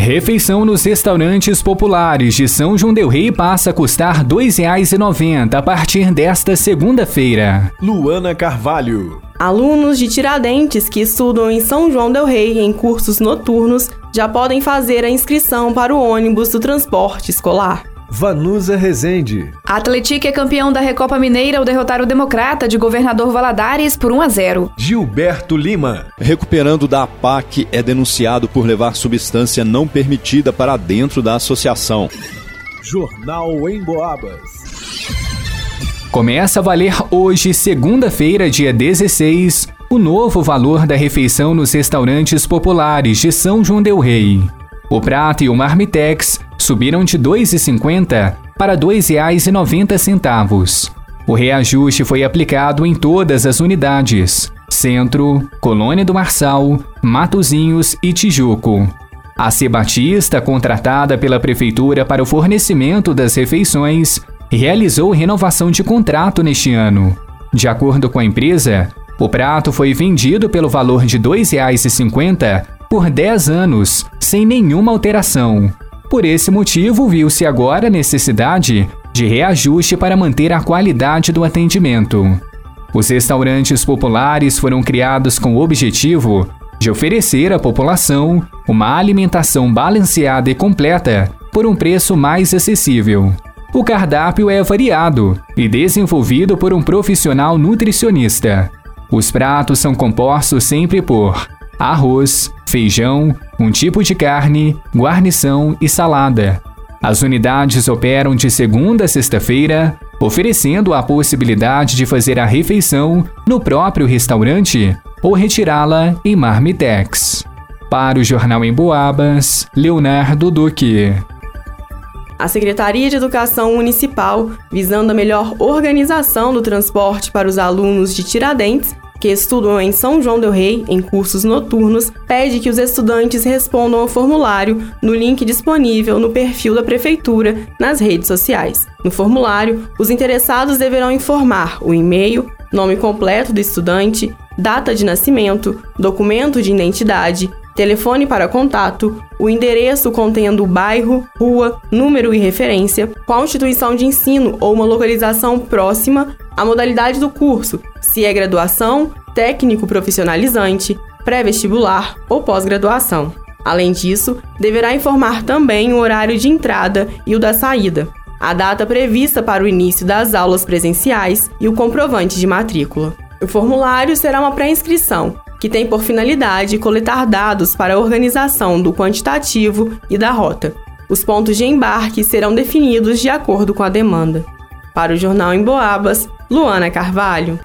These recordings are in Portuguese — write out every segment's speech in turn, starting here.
Refeição nos restaurantes populares de São João del Rei passa a custar R$ 2,90 a partir desta segunda-feira. Luana Carvalho. Alunos de Tiradentes que estudam em São João del Rei em cursos noturnos já podem fazer a inscrição para o ônibus do transporte escolar. Vanusa Rezende. A Atlético é campeão da Recopa Mineira ao derrotar o Democrata de Governador Valadares por 1 a 0. Gilberto Lima. Recuperando da APAC é denunciado por levar substância não permitida para dentro da associação. Jornal em Boabas. Começa a valer hoje, segunda-feira, dia 16, o novo valor da refeição nos restaurantes populares de São João del Rei. O prato e o marmitex subiram de R$ 2,50 para R$ 2,90. O reajuste foi aplicado em todas as unidades: Centro, Colônia do Marçal, Matozinhos e Tijuco. A C Batista, contratada pela Prefeitura para o fornecimento das refeições, realizou renovação de contrato neste ano. De acordo com a empresa, o prato foi vendido pelo valor de R$ 2,50 por 10 anos, sem nenhuma alteração. Por esse motivo, viu-se agora a necessidade de reajuste para manter a qualidade do atendimento. Os restaurantes populares foram criados com o objetivo de oferecer à população uma alimentação balanceada e completa por um preço mais acessível. O cardápio é variado e desenvolvido por um profissional nutricionista. Os pratos são compostos sempre por arroz, feijão, um tipo de carne, guarnição e salada. As unidades operam de segunda a sexta-feira, oferecendo a possibilidade de fazer a refeição no próprio restaurante ou retirá-la em marmitex. Para o Jornal em Boabas, Leonardo Duque a Secretaria de Educação Municipal, visando a melhor organização do transporte para os alunos de Tiradentes, que estudam em São João del Rei em cursos noturnos, pede que os estudantes respondam ao formulário no link disponível no perfil da Prefeitura nas redes sociais. No formulário, os interessados deverão informar o e-mail, nome completo do estudante, data de nascimento, documento de identidade, telefone para contato, o endereço contendo bairro, rua, número e referência, qual instituição de ensino ou uma localização próxima, a modalidade do curso, se é graduação, técnico profissionalizante, pré-vestibular ou pós-graduação. Além disso, deverá informar também o horário de entrada e o da saída, a data prevista para o início das aulas presenciais e o comprovante de matrícula. O formulário será uma pré-inscrição que tem por finalidade coletar dados para a organização do quantitativo e da rota. Os pontos de embarque serão definidos de acordo com a demanda. Para o Jornal em Boabas, Luana Carvalho.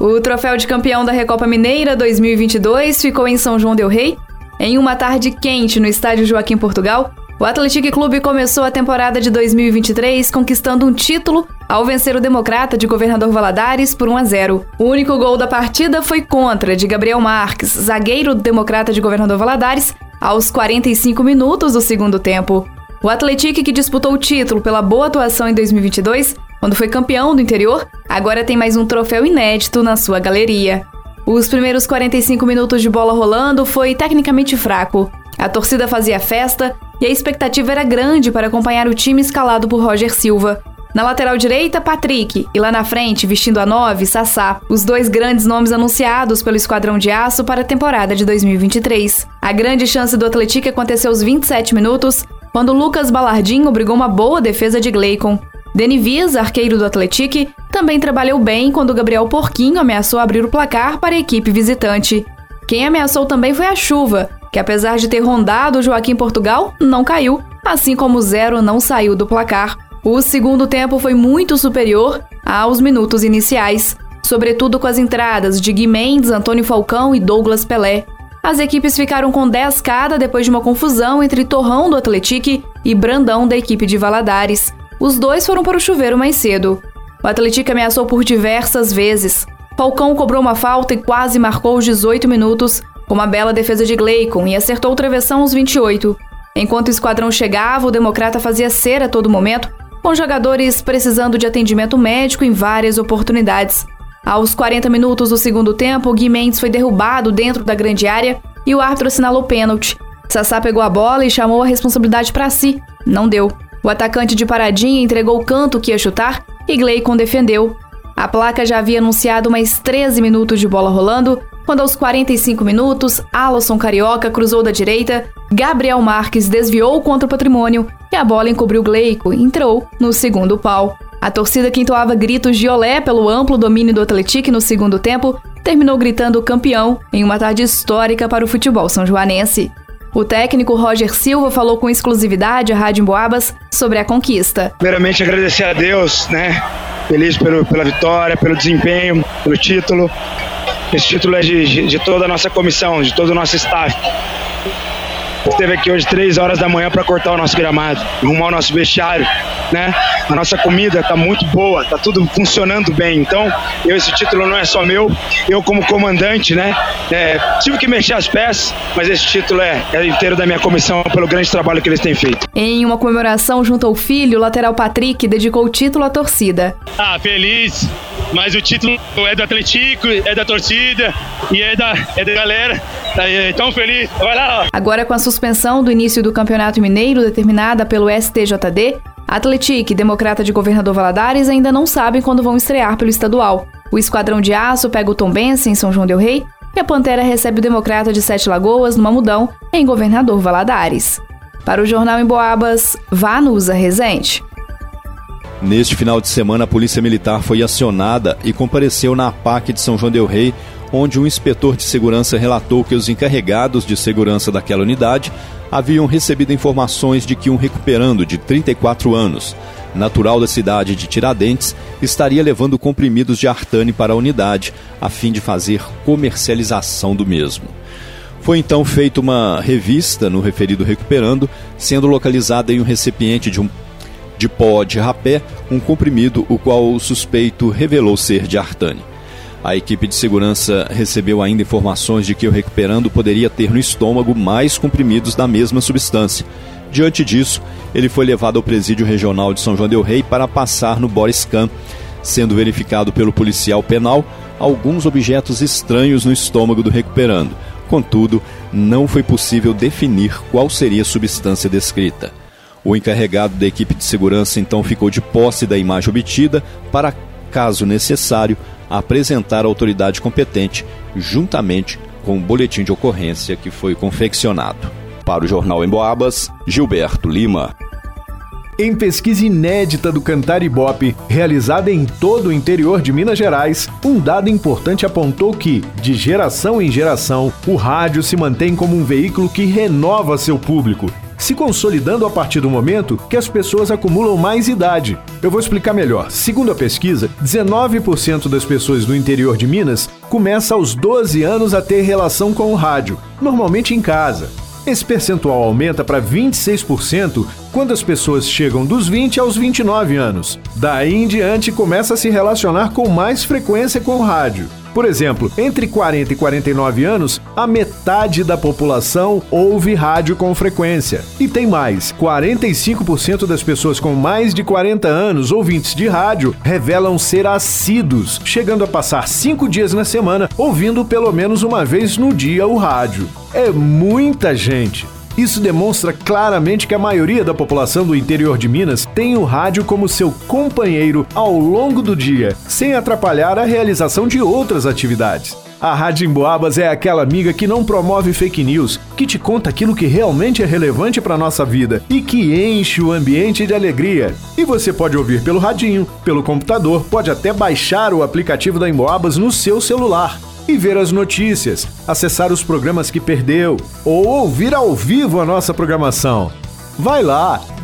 O troféu de campeão da Recopa Mineira 2022 ficou em São João del Rei. Em uma tarde quente no estádio Joaquim Portugal, o Atlético Clube começou a temporada de 2023 conquistando um título ao vencer o Democrata de Governador Valadares por 1 a 0. O único gol da partida foi contra de Gabriel Marques, zagueiro do Democrata de Governador Valadares, aos 45 minutos do segundo tempo. O Atlético que disputou o título pela boa atuação em 2022, quando foi campeão do interior, agora tem mais um troféu inédito na sua galeria. Os primeiros 45 minutos de bola rolando foi tecnicamente fraco. A torcida fazia festa e a expectativa era grande para acompanhar o time escalado por Roger Silva. Na lateral direita, Patrick, e lá na frente, vestindo a 9, Sassá, os dois grandes nomes anunciados pelo Esquadrão de Aço para a temporada de 2023. A grande chance do Atlético aconteceu aos 27 minutos, quando Lucas Balardim obrigou uma boa defesa de Gleicon. Denivias, arqueiro do Atlético, também trabalhou bem quando Gabriel Porquinho ameaçou abrir o placar para a equipe visitante. Quem ameaçou também foi a chuva, que apesar de ter rondado Joaquim Portugal, não caiu, assim como o zero não saiu do placar. O segundo tempo foi muito superior aos minutos iniciais, sobretudo com as entradas de Gui Mendes, Antônio Falcão e Douglas Pelé. As equipes ficaram com 10 cada depois de uma confusão entre Torrão do Atlético e Brandão da equipe de Valadares. Os dois foram para o chuveiro mais cedo. O Atlético ameaçou por diversas vezes. Falcão cobrou uma falta e quase marcou os 18 minutos, com uma bela defesa de Gleicon e acertou o travessão aos 28. Enquanto o esquadrão chegava, o Democrata fazia ser a todo momento, com jogadores precisando de atendimento médico em várias oportunidades. Aos 40 minutos do segundo tempo, Gui Mendes foi derrubado dentro da grande área e o árbitro assinalou pênalti. Sassá pegou a bola e chamou a responsabilidade para si. Não deu. O atacante de paradinha entregou o canto que ia chutar e Gleicon defendeu. A placa já havia anunciado mais 13 minutos de bola rolando, quando aos 45 minutos, Alisson Carioca cruzou da direita, Gabriel Marques desviou contra o patrimônio e a bola encobriu Gleico e entrou no segundo pau. A torcida que entoava gritos de olé pelo amplo domínio do Atlético no segundo tempo terminou gritando campeão em uma tarde histórica para o futebol são joanense. O técnico Roger Silva falou com exclusividade à Rádio Emboabas sobre a conquista. Primeiramente agradecer a Deus, né? Feliz pelo, pela vitória, pelo desempenho, pelo título. Esse título é de, de toda a nossa comissão, de todo o nosso staff esteve aqui hoje três horas da manhã para cortar o nosso gramado, arrumar o nosso vestiário, né? A nossa comida tá muito boa, tá tudo funcionando bem. Então, eu esse título não é só meu, eu como comandante, né? É, tive que mexer as peças, mas esse título é, é inteiro da minha comissão pelo grande trabalho que eles têm feito. Em uma comemoração junto ao filho, o lateral Patrick dedicou o título à torcida. Ah, feliz, mas o título é do Atlético, é da torcida e é da, é da galera. É tão feliz. Vai lá. Agora com a suspensão do início do Campeonato Mineiro determinada pelo STJD, Atlético e Democrata de Governador Valadares ainda não sabem quando vão estrear pelo estadual. O Esquadrão de Aço pega o Tombense em São João del Rei e a Pantera recebe o Democrata de Sete Lagoas no Mamudão em Governador Valadares. Para o Jornal em Boabas, Vanusa Rezende. Neste final de semana, a Polícia Militar foi acionada e compareceu na APAC de São João Del Rei, onde um inspetor de segurança relatou que os encarregados de segurança daquela unidade haviam recebido informações de que um recuperando de 34 anos, natural da cidade de Tiradentes, estaria levando comprimidos de artane para a unidade, a fim de fazer comercialização do mesmo. Foi então feita uma revista no referido recuperando, sendo localizada em um recipiente de um de pó de rapé, um comprimido o qual o suspeito revelou ser de artane. A equipe de segurança recebeu ainda informações de que o recuperando poderia ter no estômago mais comprimidos da mesma substância. Diante disso, ele foi levado ao presídio regional de São João del Rei para passar no Boriscan, sendo verificado pelo policial penal alguns objetos estranhos no estômago do recuperando. Contudo, não foi possível definir qual seria a substância descrita. O encarregado da equipe de segurança então ficou de posse da imagem obtida para, caso necessário, apresentar à autoridade competente, juntamente com o boletim de ocorrência que foi confeccionado. Para o Jornal Emboabas, Gilberto Lima. Em pesquisa inédita do Cantar Ibope, realizada em todo o interior de Minas Gerais, um dado importante apontou que, de geração em geração, o rádio se mantém como um veículo que renova seu público se consolidando a partir do momento que as pessoas acumulam mais idade. Eu vou explicar melhor. Segundo a pesquisa, 19% das pessoas do interior de Minas começa aos 12 anos a ter relação com o rádio, normalmente em casa. Esse percentual aumenta para 26% quando as pessoas chegam dos 20 aos 29 anos. Daí em diante começa a se relacionar com mais frequência com o rádio. Por exemplo, entre 40 e 49 anos, a metade da população ouve rádio com frequência. E tem mais: 45% das pessoas com mais de 40 anos ouvintes de rádio revelam ser assíduos, chegando a passar cinco dias na semana ouvindo pelo menos uma vez no dia o rádio. É muita gente. Isso demonstra claramente que a maioria da população do interior de Minas tem o rádio como seu companheiro ao longo do dia, sem atrapalhar a realização de outras atividades. A Rádio Emboabas é aquela amiga que não promove fake news, que te conta aquilo que realmente é relevante para nossa vida e que enche o ambiente de alegria. E você pode ouvir pelo radinho, pelo computador, pode até baixar o aplicativo da Emboabas no seu celular e ver as notícias, acessar os programas que perdeu ou ouvir ao vivo a nossa programação. Vai lá!